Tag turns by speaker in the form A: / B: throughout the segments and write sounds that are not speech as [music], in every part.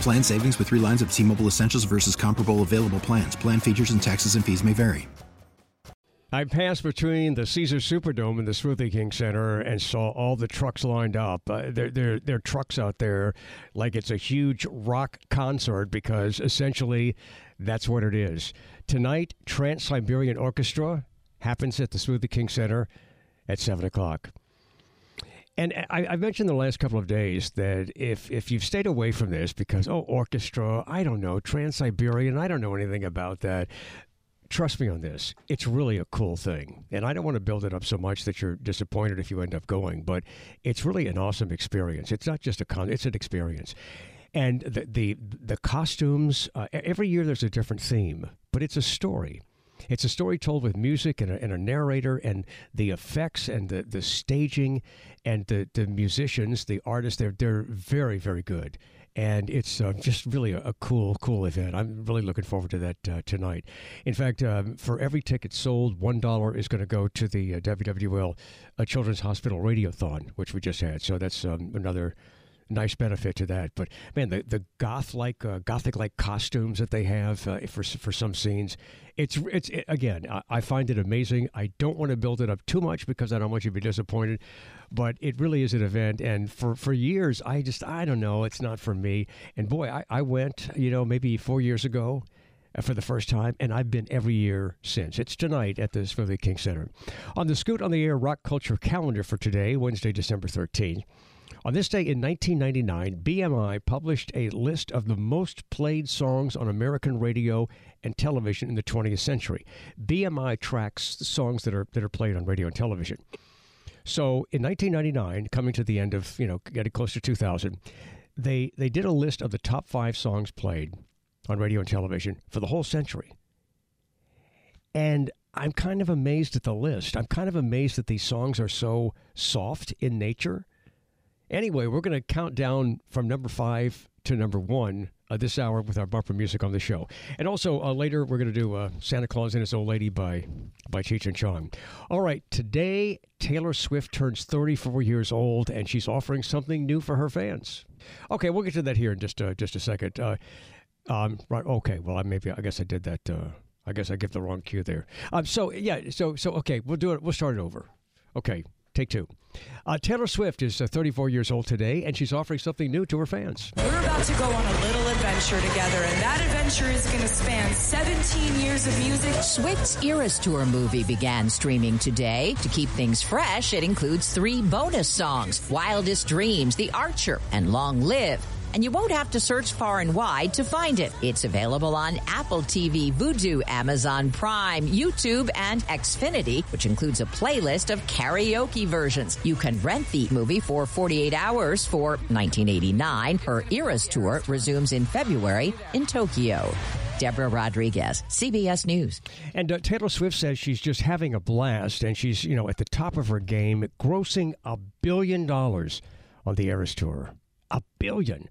A: Plan savings with three lines of T Mobile Essentials versus comparable available plans. Plan features and taxes and fees may vary.
B: I passed between the Caesar Superdome and the Smoothie King Center and saw all the trucks lined up. Uh, there, there are trucks out there like it's a huge rock concert because essentially that's what it is. Tonight, Trans Siberian Orchestra happens at the Smoothie King Center at 7 o'clock. And I, I, mentioned the last couple of days that if if you've stayed away from this because oh orchestra, I don't know Trans Siberian, I don't know anything about that. Trust me on this. It's really a cool thing, and I don't want to build it up so much that you're disappointed if you end up going. But it's really an awesome experience. It's not just a con; it's an experience. And the the the costumes. Uh, every year there's a different theme, but it's a story. It's a story told with music and a, and a narrator, and the effects and the, the staging and the, the musicians, the artists. They're they're very very good, and it's uh, just really a, a, cool cool event. I'm really looking forward to that uh, tonight. In fact, um, for every ticket sold, one dollar is going to go to the uh, WWL uh, Children's Hospital Radiothon, which we just had. So that's um, another nice benefit to that. But man, the the goth like uh, gothic like costumes that they have uh, for for some scenes, it's it's it, again, I, I, find it amazing. I don't want to build it up too much because I don't want you to be disappointed, but it really is an event. And for for years, I just I don't know, it's not for me. And boy, I, I went, you know, maybe four years ago uh, for the first time, and I've been every year since. It's tonight at the Smoothie King Center. On the Scoot on the Air Rock Culture calendar for today, Wednesday, December 13th. On this day in 1999, BMI published a list of the most played songs on American radio and television in the 20th century. BMI tracks the songs that are that are played on radio and television. So in 1999, coming to the end of you know getting close to 2000, they they did a list of the top five songs played on radio and television for the whole century. And I'm kind of amazed at the list. I'm kind of amazed that these songs are so soft in nature Anyway, we're going to count down from number five to number one uh, this hour with our bumper music on the show. And also uh, later, we're going to do uh, Santa Claus and His Old Lady by, by Cheech and Chong. All right, today, Taylor Swift turns 34 years old, and she's offering something new for her fans. Okay, we'll get to that here in just, just a second. Uh, um, right, okay, well, I maybe, I guess I did that. Uh, I guess I give the wrong cue there. Um, so, yeah, so, so, okay, we'll do it. We'll start it over. Okay, Take two. Uh, Taylor Swift is uh, 34 years old today, and she's offering something new to her fans.
C: We're about to go on a little adventure together, and that adventure is going to span 17 years of music.
D: Swift's Eras Tour movie began streaming today. To keep things fresh, it includes three bonus songs Wildest Dreams, The Archer, and Long Live and you won't have to search far and wide to find it. It's available on Apple TV, Vudu, Amazon Prime, YouTube, and Xfinity, which includes a playlist of karaoke versions. You can rent the movie for 48 hours for 1989. Her Eras tour resumes in February in Tokyo. Deborah Rodriguez, CBS News.
B: And uh, Taylor Swift says she's just having a blast and she's, you know, at the top of her game, grossing a billion dollars on the Eras tour. A billion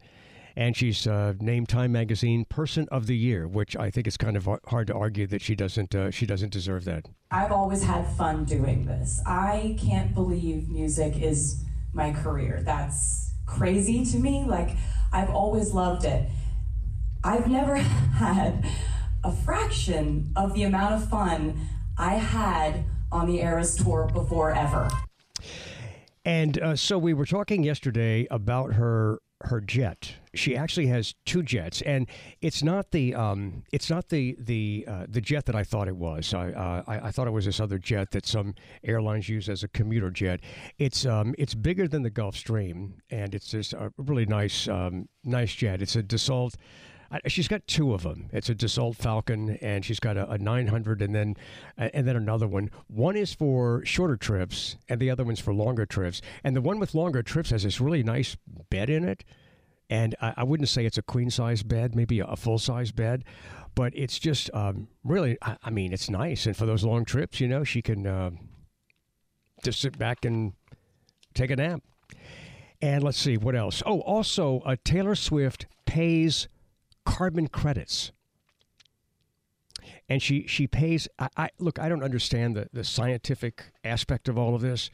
B: and she's uh, named Time Magazine Person of the Year, which I think is kind of hard to argue that she doesn't uh, she doesn't deserve that.
E: I've always had fun doing this. I can't believe music is my career. That's crazy to me. Like I've always loved it. I've never [laughs] had a fraction of the amount of fun I had on the Eras tour before ever.
B: And uh, so we were talking yesterday about her her jet. She actually has two jets, and it's not the um, it's not the the uh, the jet that I thought it was. I, uh, I, I thought it was this other jet that some airlines use as a commuter jet. It's um, it's bigger than the Gulfstream, and it's just a really nice um, nice jet. It's a Dassault she's got two of them. It's a Dassault Falcon, and she's got a, a 900, and then and then another one. One is for shorter trips, and the other one's for longer trips. And the one with longer trips has this really nice bed in it. And I, I wouldn't say it's a queen size bed, maybe a, full size bed, but it's just um, really. I, I, mean, it's nice, and for those long trips, you know, she can uh, just sit back and take a nap. And let's see what else. Oh, also, uh, Taylor Swift pays carbon credits. And she, she pays. I, I, look, I don't understand the, the scientific aspect of all of this,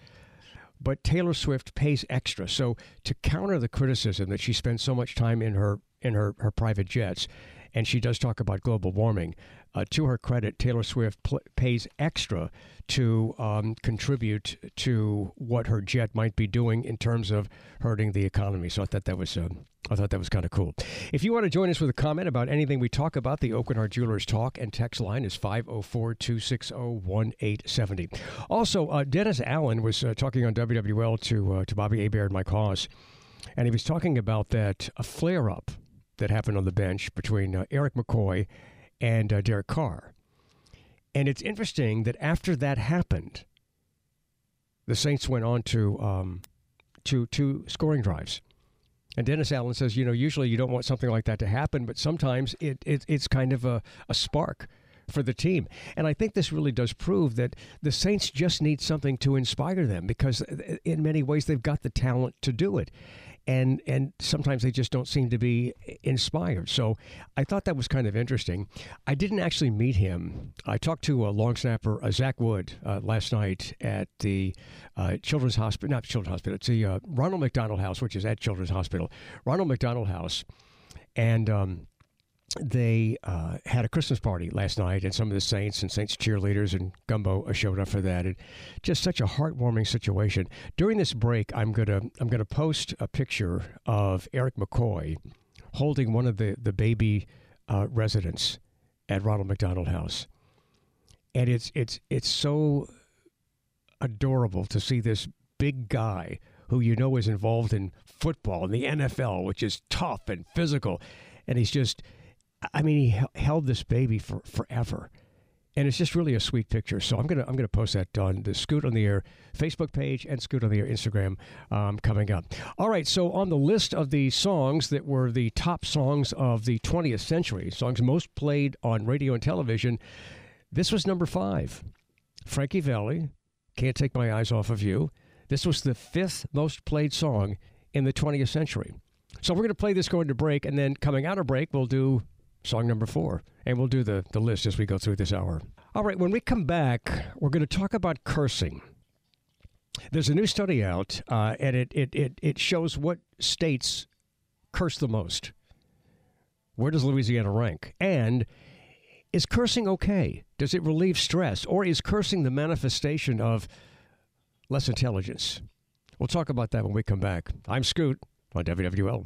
B: but Taylor Swift pays extra. So to counter the criticism that she spends so much time in her in her, her private jets, and she does talk about global warming. Uh, to her credit, Taylor Swift pl- pays extra to um, contribute to what her jet might be doing in terms of hurting the economy. So I thought that was. Uh, I thought that was kind of cool. If you want to join us with a comment about anything we talk about, the Aucoin Hart Jewelers talk and text line is 504 260 1870. Also, uh, Dennis Allen was uh, talking on WWL to, uh, to Bobby Hebert and Mike Hoss, and he was talking about that flare up that happened on the bench between uh, Erik McCoy and uh, Derek Carr. And it's interesting that after that happened, the Saints went on to um, to two scoring drives. And Dennis Allen says, you know, usually you don't want something like that to happen, but sometimes it, it it's kind of a, a spark for the team. And I think this really does prove that the Saints just need something to inspire them because uh, in many ways they've got the talent to do it and and sometimes they just don't seem to be inspired. So I thought that was kind of interesting. I didn't actually meet him. I talked to a long snapper, uh, Zach Wood, uh, last night at the uh, Children's Hospital, not Children's Hospital, it's the uh, Ronald McDonald House, which is at Children's Hospital, Ronald McDonald House, and. Um, they uh, had a Christmas party last night, and some of the Saints and Saints cheerleaders and Gumbo uh, showed up for that. And just such a heartwarming situation. During this break, I'm gonna I'm gonna post a picture of Erik McCoy holding one of the the baby uh, residents at Ronald McDonald House, and it's it's it's so adorable to see this big guy who you know is involved in football in the NFL, which is tough and physical, and he's just I mean, he held this baby for forever, and it's just really a sweet picture. So I'm gonna I'm gonna post that on the Scoot on the Air Facebook page and Scoot on the Air Instagram um, coming up. All right, so on the list of the songs that were the top songs of the 20th century, songs most played on radio and television, this was number five. Frankie Valli, "Can't Take My Eyes Off of You." This was the fifth most played song in the 20th century. So we're going to play this going to break, and then coming out of break, we'll do song number four. And we'll do the, the list as we go through this hour. All right, when we come back, we're going to talk about cursing. There's a new study out, uh, and it, it, it, it shows what states curse the most. Where does Louisiana rank? And is cursing okay? Does it relieve stress? Or is cursing the manifestation of less intelligence? We'll talk about that when we come back. I'm Scoot on WWL.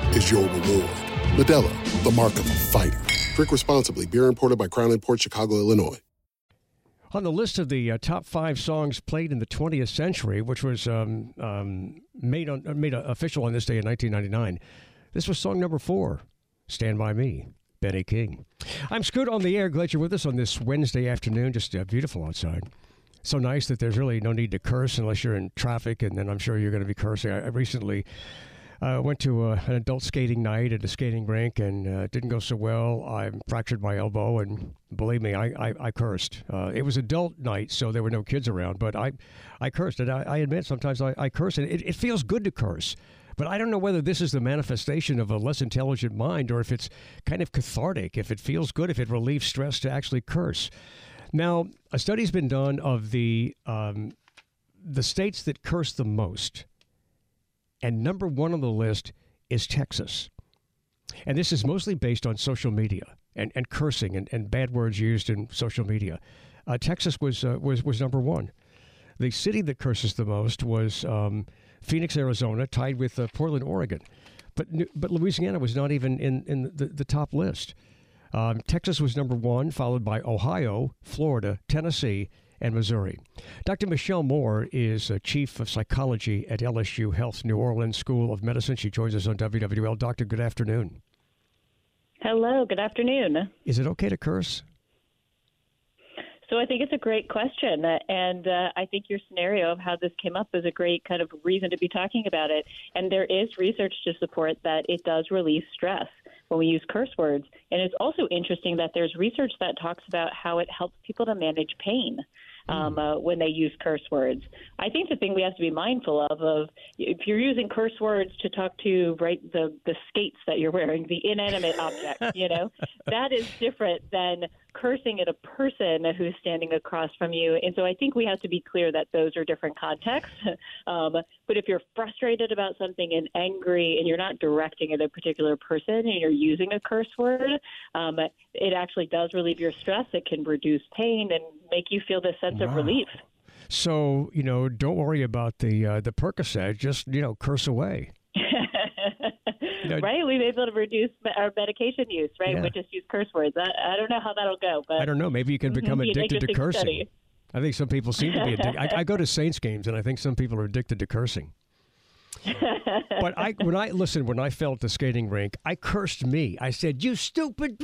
F: is your reward. Modelo, the mark of a fighter. Drink responsibly. Beer imported by Crown Port Chicago, Illinois.
B: On the list of the uh, top five songs played in the 20th century, which was um, um, made on, uh, made uh, official on this day in 1999, this was song number four, "Stand by Me." Benny King. I'm Scoot on the air. Glad you're with us on this Wednesday afternoon. Just uh, beautiful outside. So nice that there's really no need to curse unless you're in traffic, and then I'm sure you're going to be cursing. I, I recently I went to uh, an adult skating night at a skating rink and uh, didn't go so well. I fractured my elbow, and believe me, I, I, I cursed. Uh, it was adult night, so there were no kids around, but I, I cursed. And I, I admit sometimes I, I curse, and it, it feels good to curse. But I don't know whether this is the manifestation of a less intelligent mind or if it's kind of cathartic, if it feels good, if it relieves stress to actually curse. Now, a study's been done of the um, the states that curse the most and number one on the list is Texas. And this is mostly based on social media and, and cursing and, and bad words used in social media. Uh, Texas was, uh, was, was number one. The city that curses the most was um, Phoenix, Arizona, tied with uh, Portland, Oregon. But, but Louisiana was not even in, in the, the top list. Um, Texas was number one, followed by Ohio, Florida, Tennessee, and Missouri. Dr. Michelle Moore is chief of psychology at LSU Health New Orleans School of Medicine. She joins us on WWL. Doctor, good afternoon.
G: Hello, good afternoon.
B: Is it okay to curse?
G: So I think it's a great question, and uh, I think your scenario of how this came up is a great kind of reason to be talking about it. And there is research to support that it does release stress when we use curse words. And it's also interesting that there's research that talks about how it helps people to manage pain um, uh, when they use curse words. I think the thing we have to be mindful of of if you're using curse words to talk to right the the skates that you're wearing, the inanimate object, you know, [laughs] that is different than cursing at a person who's standing across from you. And so I think we have to be clear that those are different contexts. [laughs] Um, but if you're frustrated about something and angry and you're not directing at a particular person and you're using a curse word, um, it actually does relieve your stress. It can reduce pain and make you feel this sense wow. of relief.
B: So you know, don't worry about the uh, the Percocet. Just you know, curse away.
G: Right? We've been able to reduce our medication use, right? Yeah. We just use curse words. I, I, don't know how that'll go, but
B: I don't know. Maybe you can become mm-hmm. addicted to cursing. Study. I think some people seem to be addicted. I, I, go to [laughs] Saints games, and I think some people are addicted to cursing. But I, when I listen, when I fell at the skating rink, I cursed me. I said, "You stupid!"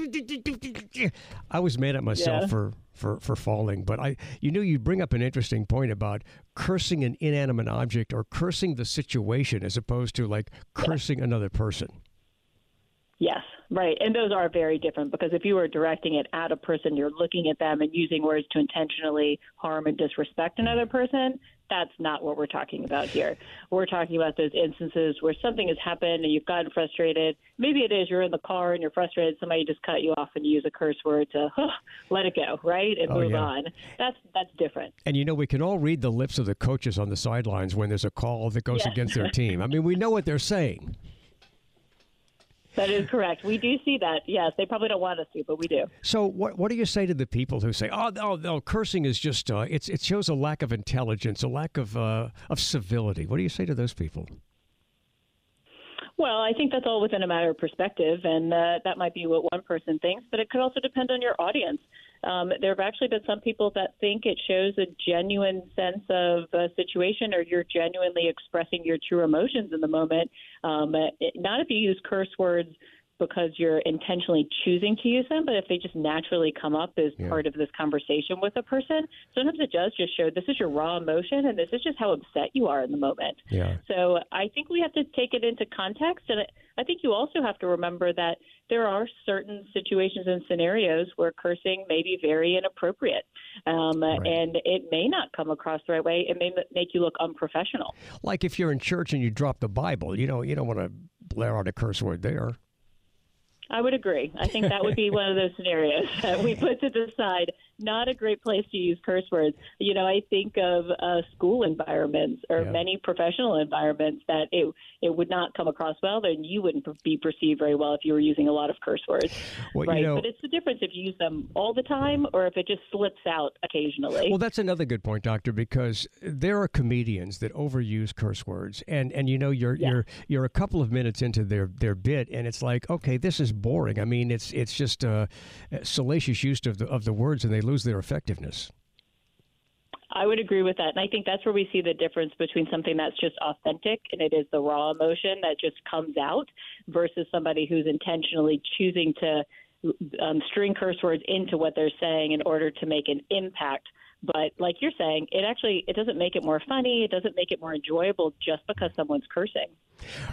B: I was mad at myself yeah. for for for falling. But I, you know, you bring up an interesting point about cursing an inanimate object or cursing the situation as opposed to like cursing yeah. another person.
G: Right. And those are very different because if you were directing it at a person, you're looking at them and using words to intentionally harm and disrespect another person. That's not what we're talking about here. We're talking about those instances where something has happened and you've gotten frustrated. Maybe it is you're in the car and you're frustrated. Somebody just cut you off and you use a curse word to huh, let it go, right, and oh, move yeah. on. That's that's different.
B: And you know, we can all read the lips of the coaches on the sidelines when there's a call that goes yes. against their [laughs] team. I mean, we know what they're saying.
G: That is correct. We do see that. Yes, they probably don't want us to, but we do.
B: So, what what do you say to the people who say, "Oh, no, no cursing is just uh, it's it shows a lack of intelligence, a lack of uh, of civility." What do you say to those people?
G: Well, I think that's all within a matter of perspective, and uh, that might be what one person thinks, but it could also depend on your audience. Um, there have actually been some people that think it shows a genuine sense of a situation or you're genuinely expressing your true emotions in the moment. Um, it, not if you use curse words because you're intentionally choosing to use them, but if they just naturally come up as yeah. part of this conversation with a person, sometimes it does just show this is your raw emotion and this is just how upset you are in the moment.
B: Yeah.
G: So I think we have to take it into context. And I think you also have to remember that there are certain situations and scenarios where cursing may be very inappropriate. Um, right. And it may not come across the right way. It may make you look unprofessional.
B: Like if you're in church and you drop the Bible, you know, you don't want to blare out a curse word there.
G: I would agree. I think that would be one of those scenarios [laughs] that we put to the side not a great place to use curse words. You know, I think of uh, school environments or
B: Yeah.
G: many professional environments that it it would not come across well, and you wouldn't be perceived very well if you were using a lot of curse words,
B: Well, you
G: right?
B: know-
G: but it's the difference if you use them all the time or if it just slips out occasionally.
B: Well, that's another good point, Doctor, because there are comedians that overuse curse words, and, and you know you're you're you're a couple of minutes into their, their bit, and it's like, okay, this is boring. I mean, it's it's just uh, salacious use of the of the words, and they lose their effectiveness.
G: I would agree with that. And I think that's where we see the difference between something that's just authentic and it is the raw emotion that just comes out versus somebody who's intentionally choosing to um, string curse words into what they're saying in order to make an impact. But like you're saying, it actually it doesn't make it more funny. It doesn't make it more enjoyable just because someone's cursing.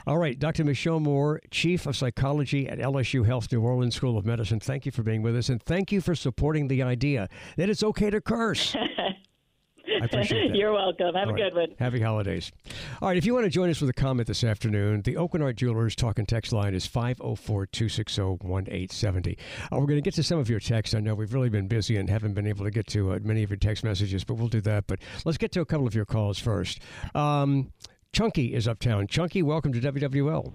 B: All right, Dr. Michelle Moore, Chief of Psychology at LSU Health New Orleans School of Medicine. Thank you for being with us, and thank you for supporting the idea that it's okay to curse. [laughs] I appreciate that. [laughs]
G: You're welcome. Have
B: All
G: a
B: right.
G: good one.
B: Happy holidays. All right, if you want to join us with a comment this afternoon, the Aucoin Hart Jewelers talk and text line is 504 260 1870. Uh, We're going to get to some of your texts. I know we've really been busy and haven't been able to get to uh, many of your text messages, but we'll do that. But let's get to a couple of your calls first. Um, Chunky is uptown. Chunky, welcome to WWL.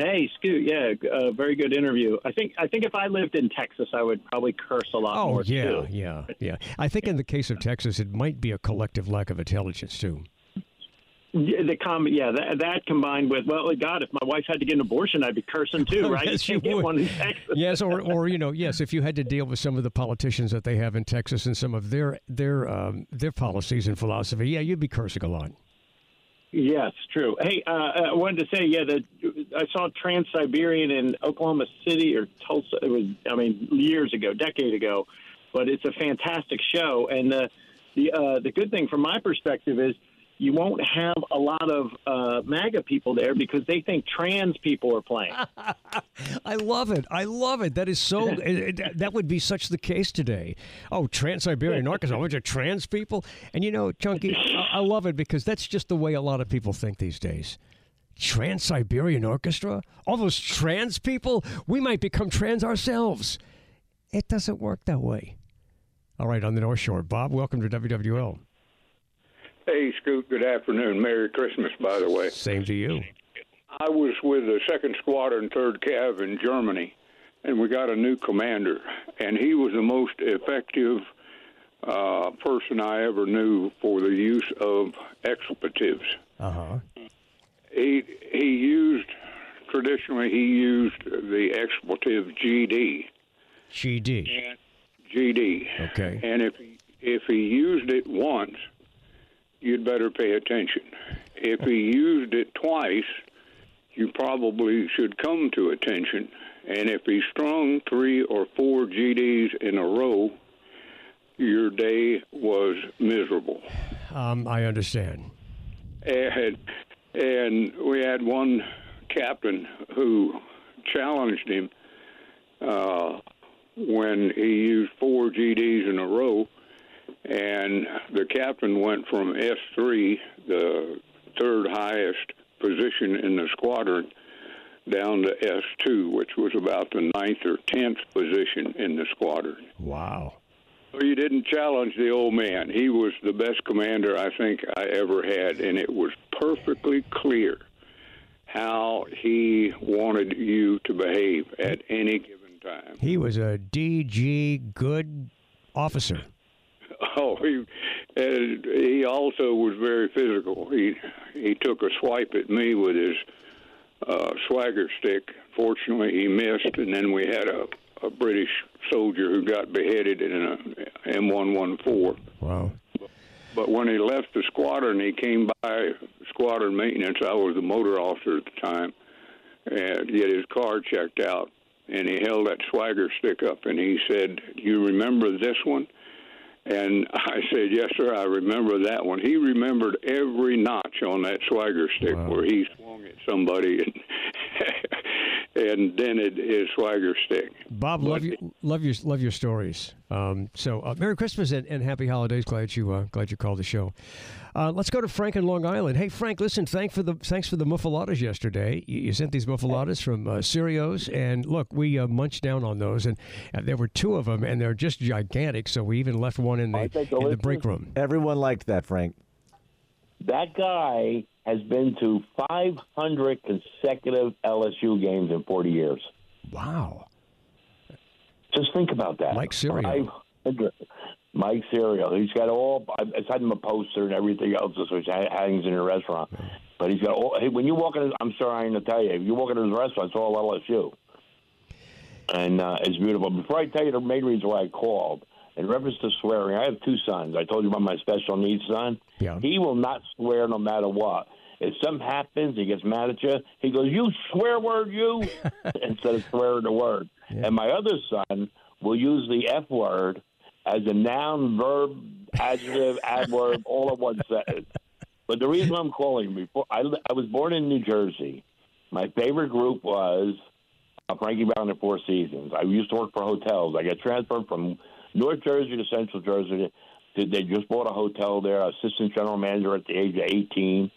H: Hey, Scoot. Yeah, uh, very good interview. I think I think if I lived in Texas, I would probably curse a lot
B: Oh,
H: more
B: yeah,
H: too.
B: yeah, yeah. I think in the case of Texas, it might be a collective lack of intelligence, too.
H: Yeah, the com- yeah, that, that combined with well, God, if my wife had to get an abortion, I'd be cursing too, [laughs] right?
B: Yes,
H: you
B: you
H: can't get
B: would.
H: one in Texas.
B: yes, or, [laughs] or you know, yes, if you had to deal with some of the politicians that they have in Texas and some of their their um, their policies and philosophy, yeah, you'd be cursing a lot.
H: Yes, true. Hey, uh, I wanted to say, yeah, the I saw Trans Siberian in Oklahoma City or Tulsa. It was, I mean, years ago, decade ago, but it's a fantastic show. And the the uh, the good thing from my perspective is you won't have a lot of uh, MAGA people there because they think trans people are playing. [laughs]
B: I love it. I love it. That is so. [laughs] it, it- that would be such the case today. Oh, Trans Siberian Orchestra, [laughs] a bunch of trans people, and you know, Chunky, I, love it because that's just the way a lot of people think these days. Trans Siberian Orchestra, all those trans people, we might become trans ourselves. It doesn't work that way. All right, on the North Shore, Bob, welcome to WWL.
I: Hey, Scoot, good afternoon. Merry Christmas, by the way.
B: Same to you.
I: I was with the 2nd Squadron, 3rd Cav in Germany, and we got a new commander, and he was the most effective uh, person I ever knew for the use of expletives.
B: Uh huh.
I: He, he used, traditionally, he used the expletive GD.
B: GD.
I: GD.
B: Okay.
I: And if if he used it once, you'd better pay attention. If he used it twice, you probably should come to attention. And if he strung three or four GDs in a row, your day was miserable.
B: Um, I understand.
I: And and we had one captain who challenged him uh, when he used four GDs in a row, and the captain went from S3, the third highest position in the squadron, down to S2, which was about the ninth or tenth position in the squadron.
B: Wow.
I: So you didn't challenge the old man. He was the best commander I think I ever had, and it was perfectly clear how he wanted you to behave at any given time.
B: He was a DG good officer. [laughs]
I: Oh, he and he also was very physical. He he took a swipe at me with his uh, swagger stick. Fortunately, he missed, and then we had a, a British soldier who got beheaded in a M114.
B: Wow.
I: But when he left the squadron, he came by squadron maintenance. I was the motor officer at the time, and get his car checked out. And he held that swagger stick up, and he said, "You remember this one?" And [laughs] I said, "Yes, sir. I remember that one." He remembered every notch on that swagger stick where he swung at somebody, and and dented his Swagger Stick.
B: Bob, love you, love your love your stories. Um, so, uh, Merry Christmas and, and Happy Holidays. Glad you uh, glad you called the show. Uh, let's go to Frank in Long Island. Hey, Frank, listen. thanks for the thanks for the muffulettas yesterday. You, you sent these muffulettas from uh, Serio's, and look, we uh, munched down on those, and there were two of them, and they're just gigantic. So we even left one in the in the break room.
J: Everyone liked that, Frank.
K: That guy has been to 500 consecutive LSU games in 40 years.
B: Wow.
K: Just think about that.
B: Mike Serio.
K: Mike Serio. He's got all. I sent him a poster and everything else, which hangs in a restaurant. But he's got all. Hey, when you walk in, I'm sorry, I'm going to tell you. If you walk into his restaurant, it's all LSU, and uh, it's beautiful. Before I tell you the main reason why I called, in reference to swearing, I have two sons. I told you about my special needs son.
B: Yeah.
K: He will not swear no matter what. If something happens, he gets mad at you. He goes, "You swear word, you," [laughs] instead of swearing the word.
B: Yeah.
K: And my other son will use the F word as a noun, verb, adjective, [laughs] adverb, all in one sentence. But the reason I'm calling before I, I was born in New Jersey. My favorite group was uh, Frankie Brown and Four Seasons. I used to work for hotels. I got transferred from North Jersey to Central Jersey. They just bought a hotel there. Assistant general manager at the age of 18,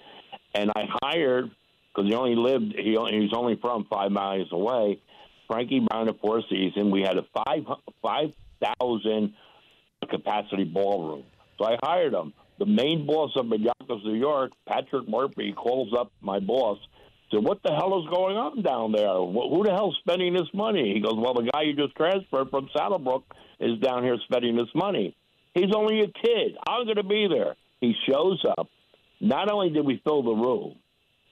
K: and I hired because he only lived. He only, he's only from five miles away. Frankie Brown at Four Seasons. We had a five five thousand capacity ballroom. So I hired him. The main boss of Yonkers, New York, Patrick Murphy, calls up my boss. Said, "What the hell is going on down there? Who the hell's spending this money?" He goes, "Well, the guy you just transferred from Saddlebrook is down here spending this money. He's only a kid. I'm going to be there." He shows up. Not only did we fill the room,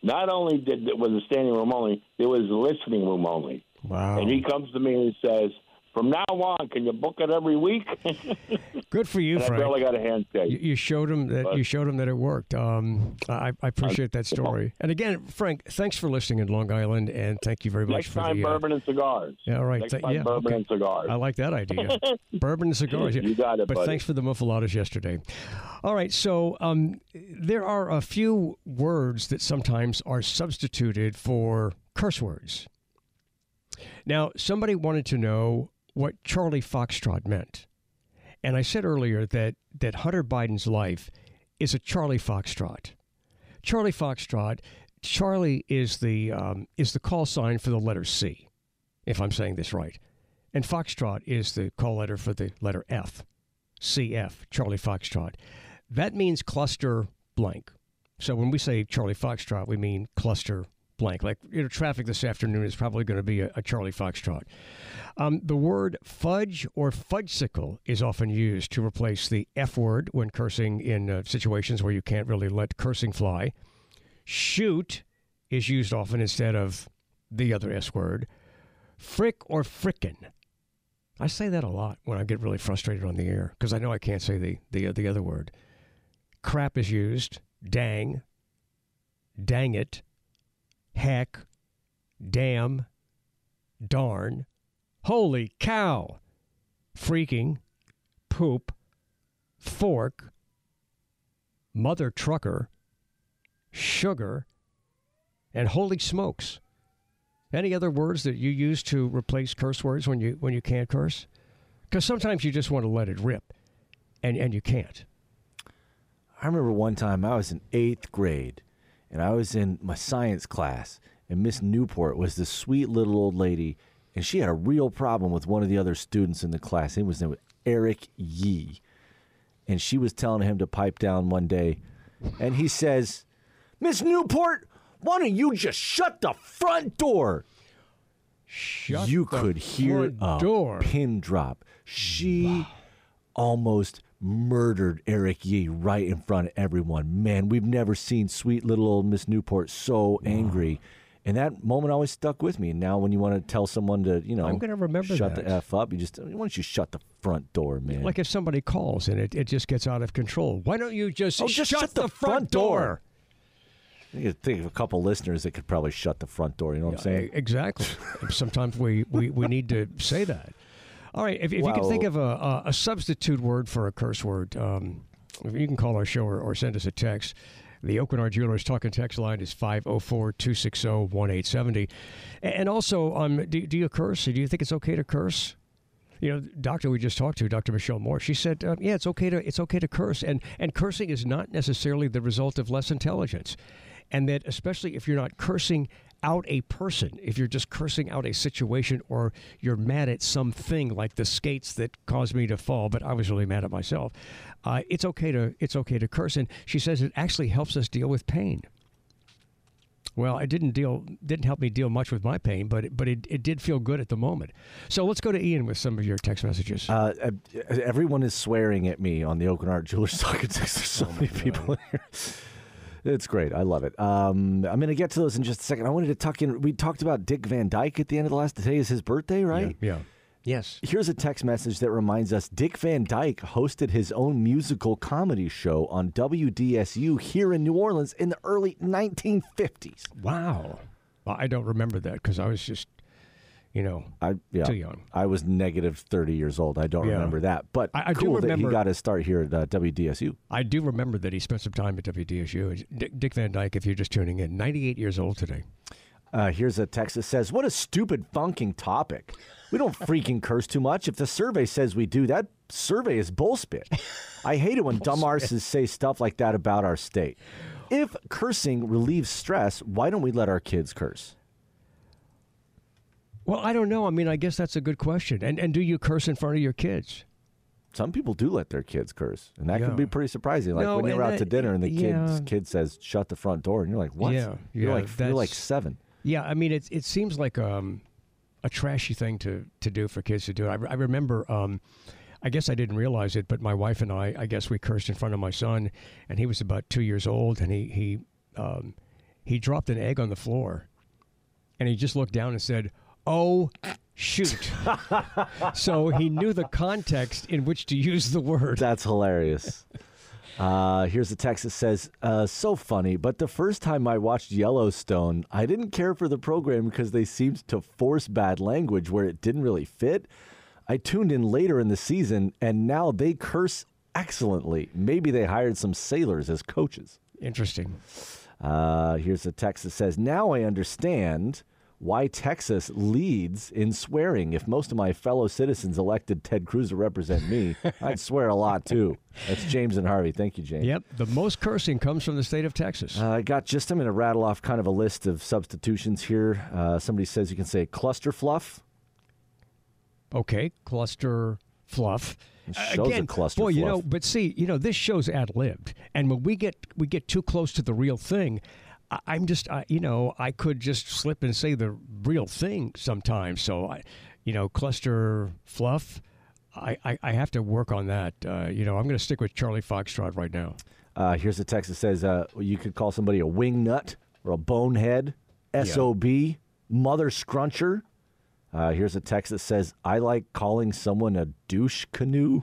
K: not only did it was a standing room only, there was a listening room only.
B: Wow.
K: And he comes to me and says, from now on, can you book it every week? [laughs]
B: Good for you,
K: and
B: Frank.
K: I barely got a handshake.
B: You, you showed him that
K: But-
B: you showed him that it worked. Um, I, I appreciate that story. [laughs] And again, Frank, thanks for listening in Long Island, and thank you very much
K: Next
B: for
K: time,
B: the. uh,
K: bourbon and cigars.
B: yeah, all right.
K: Next
B: Th-
K: time,
B: yeah,
K: bourbon
B: okay.
K: and cigars.
B: I like that idea. [laughs] bourbon and cigars.
K: You got it,
B: But
K: buddy.
B: thanks for the muffulettas yesterday. All right, so um, there are a few words that sometimes are substituted for curse words. Now, somebody wanted to know what Charlie Foxtrot meant. And I said earlier that, that Hunter Biden's life is a Charlie Foxtrot. Charlie Foxtrot, Charlie is the, um, is the call sign for the letter C, if I'm saying this right. And Foxtrot is the call letter for the letter F. CF, Charlie Foxtrot. That means cluster blank. So when we say Charlie Foxtrot, we mean cluster blank. Like you know, traffic this afternoon is probably going to be a, a Charlie Foxtrot. Um, the word fudge or fudgesicle is often used to replace the F word when cursing in uh, situations where you can't really let cursing fly. Shoot is used often instead of the other S word. Frick or frickin'. I say that a lot when I get really frustrated on the air because I know I can't say the, the, the other word. Crap is used. Dang. Dang it. Heck. Damn. Darn. Holy cow. Freaking. Poop. Fork. Mother trucker. Sugar. And holy smokes. Any other words that you use to replace curse words when you when you can't curse? Because sometimes you just want to let it rip, and and you can't.
J: I remember one time I was in eighth grade, and I was in my science class, and Miss Newport was this sweet little old lady, and she had a real problem with one of the other students in the class. It was named Eric Yee, and she was telling him to pipe down one day, and he says, "Miss Newport, why don't you just shut the front door?"
B: Shut
J: you could hear a
B: door.
J: pin drop. She almost murdered Eric Yee right in front of everyone. Man, we've never seen sweet little old Miss Newport so angry. And that moment always stuck with me. And now, when you want to tell someone to, you know,
B: I'm gonna remember
J: shut
B: that.
J: the f up, you just why don't you shut the front door, man?
B: Like if somebody calls and it, it just gets out of control. Why don't you just,
J: Oh, just
B: shut,
J: shut
B: the,
J: the
B: front
J: front
B: door?
J: door. You think of a couple listeners that could probably shut the front door. You know what I'm saying?
B: Exactly. [laughs] Sometimes we, we, we need to say that. All right. If, if you can think of a, a, a substitute word for a curse word, um, you can call our show or, or send us a text. The Aucoin Hart Jewelers talking text line is 504 260 1870. And also, um, do, do you curse? Do you think it's okay to curse? You know, doctor we just talked to, Dr. Michelle Moore, she said, uh, yeah, it's okay to it's okay to curse, and and cursing is not necessarily the result of less intelligence, and that especially if you're not cursing out a person, if you're just cursing out a situation or you're mad at something like the skates that caused me to fall, but I was really mad at myself, uh, it's okay to it's okay to curse. And she says it actually helps us deal with pain. Well, it didn't deal didn't help me deal much with my pain, but it, but it, it did feel good at the moment. So let's go to Ian with some of your text messages.
J: Uh, uh, everyone is swearing at me on the Aucoin Hart Jewelers [laughs] Talking Text. There's so many people here. It's great. I love it. Um, I'm going to get to those in just a second. I wanted to tuck in. We talked about Dick Van Dyke at the end of the last. Today is his birthday, right?
B: Yeah. yeah. Yes.
J: Here's a text message that reminds us Dick Van Dyke hosted his own musical comedy show on WDSU here in New Orleans in the early 1950s.
B: Wow. Well, I don't remember that because I was just, you know,
J: I, yeah,
B: too young.
J: I was negative 30 years old. I don't
B: Yeah.
J: remember that. But
B: I- I do
J: cool that
B: remember-
J: he got his start here at uh, WDSU.
B: I do remember that he spent some time at WDSU. Dick, Dick Van Dyke, if you're just tuning in, 98 years old today.
J: Uh, here's a text that says, What a stupid funking topic. We don't freaking [laughs] curse too much. If the survey says we do, that survey is bullspit. I hate it when [laughs] dumb arses say stuff like that about our state. If cursing relieves stress, why don't we let our kids curse?
B: Well, I don't know. I mean, I guess that's a good question. And and do you curse in front of your kids?
J: Some people do let their kids curse, and that
B: Yeah.
J: can be pretty surprising. Like
B: No,
J: when you're out to dinner and the
B: yeah.
J: kid's kid says, "Shut the front door," and you're like, "What?
B: Yeah,
J: you're like you're like seven.
B: Yeah, I mean, it it seems like um, a trashy thing to to do for kids to do. I, I remember. Um, I guess I didn't realize it, but my wife and I, I guess we cursed in front of my son, and he was about two years old, and he he um, he dropped an egg on the floor, and he just looked down and said, "Oh." Shoot. [laughs] so he knew the context in which to use the word.
J: That's hilarious. Uh, here's a text that says, uh, "So funny, but the first time I watched Yellowstone, I didn't care for the program because they seemed to force bad language where it didn't really fit. I tuned in later in the season, and now they curse excellently. Maybe they hired some sailors as coaches."
B: Interesting.
J: Uh, here's a text that says, Now I understand why Texas leads in swearing. If most of my fellow citizens elected Ted Cruz to represent me, [laughs] I'd swear a lot too. That's James and Harvey. Thank you, James.
B: Yep, the most cursing comes from the state of Texas.
J: Uh, I got just, I'm going to rattle off kind of a list of substitutions here. Uh, somebody says you can say cluster fluff.
B: Okay, cluster fluff.
J: It shows a cluster
B: boy, you know, but see, you know, this show's ad libbed, and when we get we get too close to the real thing, I, I'm just, I, you know, I could just slip and say the real thing sometimes. So, I, you know, cluster fluff. I, I, I have to work on that. Uh, you know, I'm going to stick with Charlie Foxtrot right now.
J: Uh, here's a text that says uh, you could call somebody a wing nut or a bonehead, SOB, mother scruncher. Uh, here's a text that says, I like calling someone a douche canoe.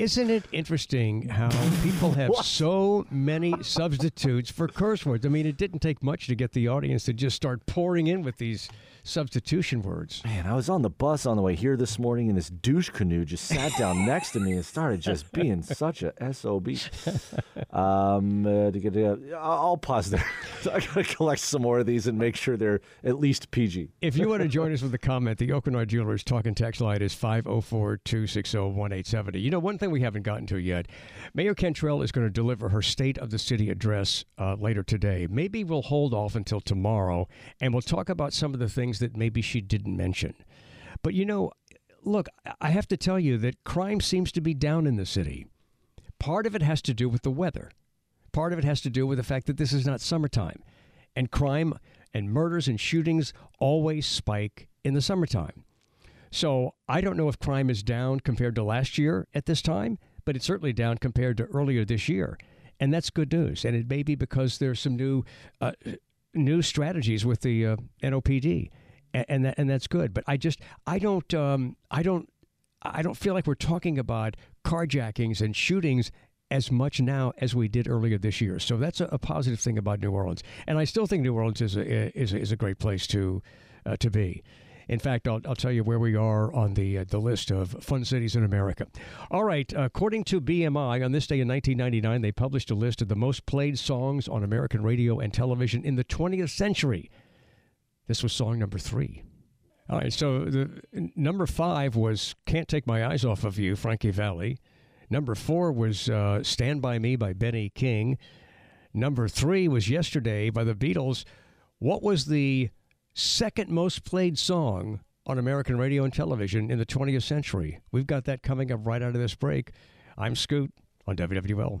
B: Isn't it interesting how people have so many substitutes for curse words? I mean, it didn't take much to get the audience to just start pouring in with these substitution words.
J: Man, I was on the bus on the way here this morning, and this douche canoe just sat down [laughs] next to me and started just being such a sob. Um, uh, to get, uh, I'll pause there. [laughs] I gotta collect some more of these and make sure they're at least PG.
B: If you want to join us [laughs] with a comment, the Aucoin Hart Jewelers talking text line is 504 260 1870. You know, one thing we haven't gotten to yet Mayor Cantrell is going to deliver her State of the City address uh, later today. Maybe we'll hold off until tomorrow and we'll talk about some of the things that maybe she didn't mention. But you know, look, I have to tell you that crime seems to be down in the city. Part of it has to do with the weather. Part of it has to do with the fact that this is not summertime. And crime and murders and shootings always spike in the summertime. So I don't know if crime is down compared to last year at this time, but it's certainly down compared to earlier this year. And that's good news. And it may be because there's some new uh, new strategies with the uh, NOPD, and and, that, and that's good. But I just I don't um, I don't I don't feel like we're talking about carjackings and shootings as much now as we did earlier this year. So that's a, a positive thing about New Orleans. And I still think New Orleans is a, is is a great place to uh, to be. In fact, I'll, I'll tell you where we are on the uh, the list of fun cities in America. All right, according to BMI, on this day in 1999, they published a list of the most played songs on American radio and television in the 20th century. This was song number three. All right, so the number five was "Can't Take My Eyes Off of You," Frankie Valli. Number four was uh, "Stand by Me" by Benny King. Number three was "Yesterday" by the Beatles. What was the second most played song on American radio and television in the 20th century? We've got that coming up right out of this break. I'm Scoot on WWL.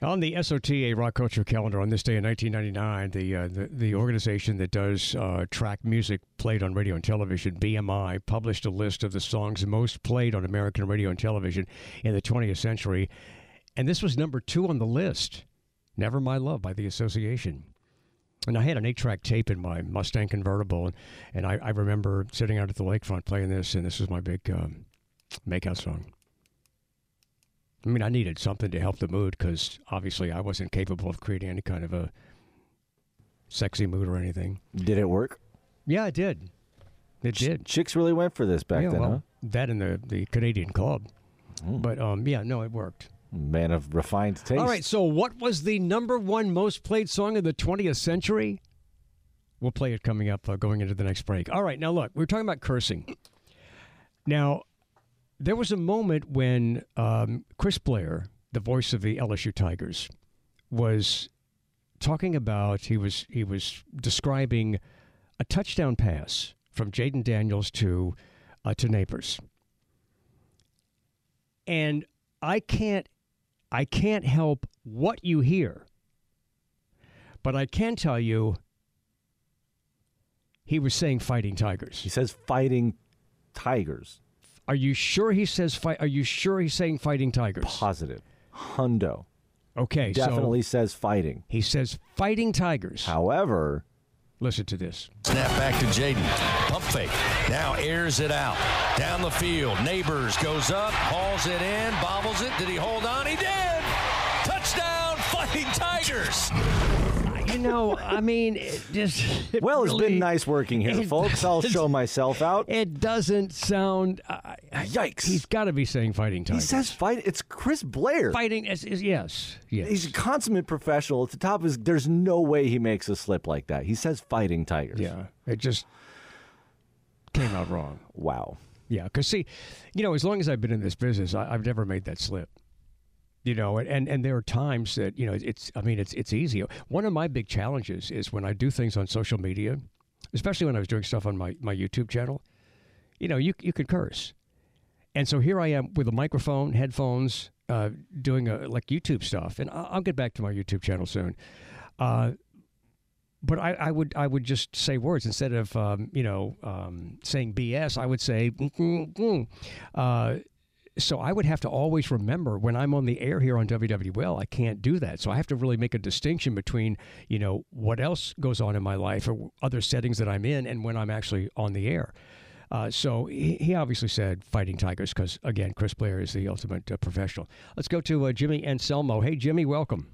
B: On the SOTA Rock Culture Calendar on this day in 1999, the uh, the, the, organization that does uh, track music played on radio and television, BMI, published a list of the songs most played on American radio and television in the 20th century, and this was number two on the list. "Never My Love" by the Association. And I had an eight-track tape in my Mustang convertible, and, and I, I remember sitting out at the lakefront playing this, and this was my big um, makeout song. I mean, I needed something to help the mood because obviously I wasn't capable of creating any kind of a sexy mood or anything.
J: Did it work?
B: Yeah, it did. It
J: Ch-
B: did.
J: Chicks really went for this back
B: yeah,
J: then,
B: well,
J: huh?
B: That in the, the Canadian club.
J: Mm.
B: But um, yeah, no, it worked.
J: Man of refined taste.
B: All right, so what was the number one most played song of the 20th century? We'll play it coming up, uh, going into the next break. All right, now look, we're talking about cursing. Now, there was a moment when um, Chris Blair, the voice of the LSU Tigers, was talking about he was he was describing a touchdown pass from Jayden Daniels to uh, to Nabers, and I can't I can't help what you hear, but I can tell you he was saying fighting tigers.
J: He says fighting tigers.
B: Are you sure he says fight? Are you sure he's saying fighting tigers?
J: Positive. Hundo.
B: Okay,
J: Definitely
B: so
J: says fighting.
B: he says fighting tigers.
J: However,
B: Listen to this.
L: Snap back to Jayden. Pump fake. Now airs it out. Down the field. Nabers goes up, hauls it in, bobbles it. Did he hold on? He did. Touchdown, Fighting Tigers.
B: You know, I mean, it just it
J: well, It's been nice working here, folks. I'll show myself out.
B: It doesn't sound. Uh,
J: Yikes!
B: He's got to be saying fighting
J: tiger.
B: He
J: says fight. It's Chris Blair.
B: fighting. Is, is, yes, yes.
J: He's a consummate professional. At the top of his, there's no way he makes a slip like that. He says fighting tigers.
B: yeah, it just came out wrong.
J: Wow.
B: Yeah, because see, you know, as long as I've been in this business, I, I've never made that slip. You know, and, and there are times that you know it's. I mean, it's it's easy. One of my big challenges is when I do things on social media, especially when I was doing stuff on my my YouTube channel. You know, you you could curse, and so here I am with a microphone, headphones, uh, doing a, like YouTube stuff, and I'll, I'll get back to my YouTube channel soon. Uh, but I, I would I would just say words instead of um, you know um, saying BS. I would say, mm, mm, mm. Uh, so I would have to always remember when I'm on the air here on WWL, I can't do that. So I have to really make a distinction between you know what else goes on in my life or other settings that I'm in, and when I'm actually on the air. Uh, so he, he obviously said fighting tigers because again, Chris Blair is the ultimate uh, professional. Let's go to uh, Jimmy Anselmo. Hey, Jimmy, welcome.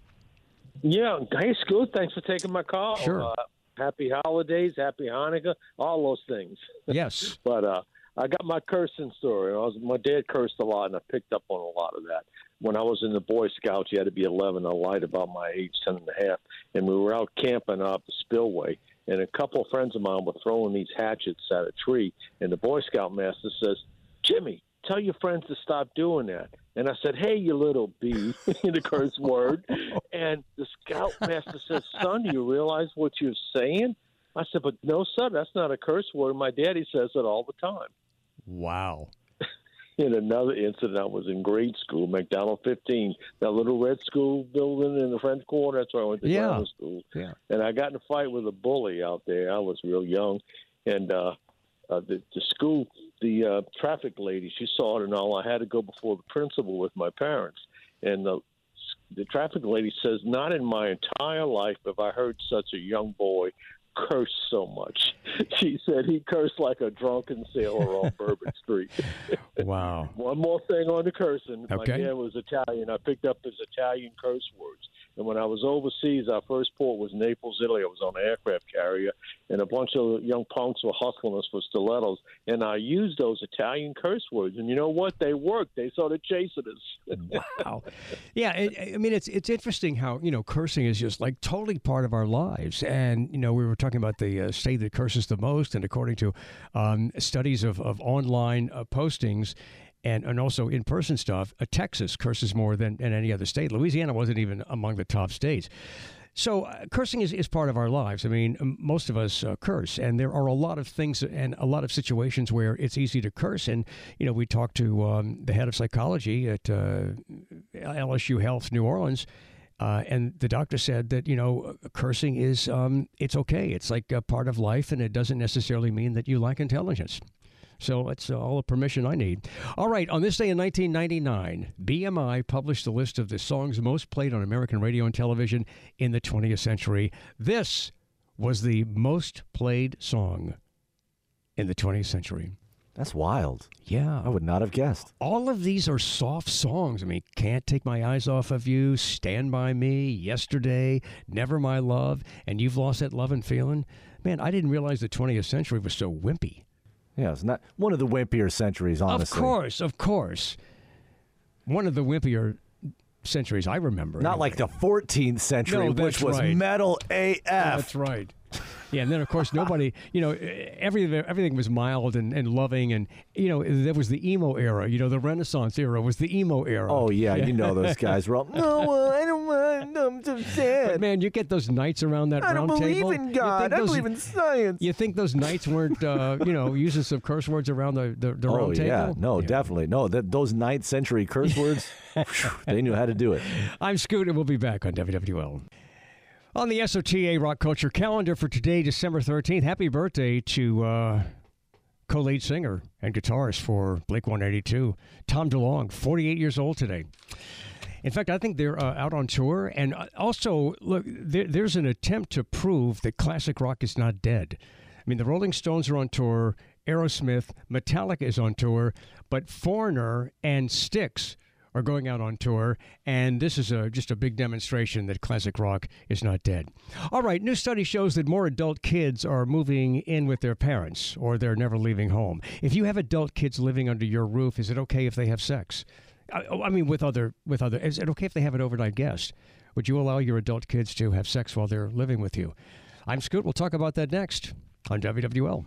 M: Yeah. Hey, Scoot. Thanks for taking my call.
B: Sure.
M: Uh, happy holidays, happy Hanukkah, all those things.
B: Yes. [laughs]
M: but uh, I got my cursing story. I was, my dad cursed a lot, and I picked up on a lot of that. When I was in the Boy Scouts, you had to be 11. I lied about my age, 10 and a half. And we were out camping up the spillway, and a couple of friends of mine were throwing these hatchets at a tree. And the Boy Scout master says, Jimmy, tell your friends to stop doing that. And I said, hey, you little bee, [laughs] a curse word. And the Scout master says, son, do you realize what you're saying? I said, but no, son, that's not a curse word. My daddy says it all the time.
B: Wow. [laughs]
M: in another incident, I was in grade school, McDonogh 15, that little red school building in the French Quarter. That's where I went to
B: Yeah.
M: grammar school.
B: Yeah.
M: And I got in a fight with a bully out there. I was real young, and uh, uh, the, the school, the uh, traffic lady, she saw it and all. I had to go before the principal with my parents, and the the traffic lady says, "Not in my entire life have I heard such a young boy curse so much." [laughs] She said he cursed like a drunken sailor on [laughs] Bourbon Street.
B: Wow. [laughs]
M: One more thing on the cursing.
B: Okay.
M: My dad was Italian. I picked up his Italian curse words. And when I was overseas, our first port was Naples, Italy. I was on an aircraft carrier, and a bunch of young punks were hustling us for stilettos. And I used those Italian curse words. And you know what? They worked. They started chasing us. [laughs]
B: Wow. Yeah, it, I mean it's it's interesting how you know cursing is just like totally part of our lives, and you know we were talking about the uh, state that curses the most, and according to um, studies of of online uh, postings. And, and also in person stuff, uh, Texas curses more than, any other state. Louisiana wasn't even among the top states. So uh, cursing is, is part of our lives. I mean, most of us uh, curse, and there are a lot of things and a lot of situations where it's easy to curse. And you know, we talked to um, the head of psychology at uh, LSU Health New Orleans. Uh, and the doctor said that you know cursing is um, it's okay. It's like a part of life, and it doesn't necessarily mean that you lack intelligence. So that's uh, all the permission I need. All right, on this day in 1999, BMI published a list of the songs most played on American radio and television in the 20th century. This was the most played song in the 20th century.
J: That's wild.
B: Yeah.
J: I would not have guessed.
B: All of these are soft songs. I mean, Can't Take My Eyes Off of You, Stand By Me, Yesterday, Never My Love, and You've Lost That Love and Feeling. Man, I didn't realize the 20th century was so wimpy.
J: Yeah, it's not one of the wimpier centuries, honestly.
B: Of course, of course. One of the wimpier centuries I remember.
J: Not like the 14th century,
B: No,
J: which was
B: right.
J: metal AF.
B: That's right. Yeah, and then of course nobody, [laughs] you know, everything everything was mild and, and loving, and you know there was the emo era. You know, the Renaissance era was the emo era.
J: Oh yeah, you know those [laughs] guys were all. No, I don't want. I'm so sad.
B: But man, you get those nights around that
J: I don't
B: round
J: believe
B: table.
J: in
B: you
J: God.
B: think
J: I
B: those-
J: believe in science.
B: You think those knights weren't, uh, you know, [laughs] using some curse words around the the, the
J: oh
B: round table?
J: yeah, no, definitely no. That those ninth century curse words, phew, they knew how to do it.
B: I'm Scoot, and we'll be back on WWL. On the SOTA Rock Culture calendar for today, December 13th, happy birthday to uh, co lead singer and guitarist for Blink-182, Tom DeLonge, 48 years old today. In fact, I think they're uh, out on tour. And uh, also, look, there, there's an attempt to prove that classic rock is not dead. I mean, the Rolling Stones are on tour, Aerosmith, Metallica is on tour, but Foreigner and Styx are going out on tour, and this is a, just a big demonstration that classic rock is not dead. All right, new study shows that more adult kids are moving in with their parents, or they're never leaving home. If you have adult kids living under your roof, is it okay if they have sex? I, oh, I mean, with other with other, is it okay if they have an overnight guest? Would you allow your adult kids to have sex while they're living with you? I'm Scoot. We'll talk about that next on WWL.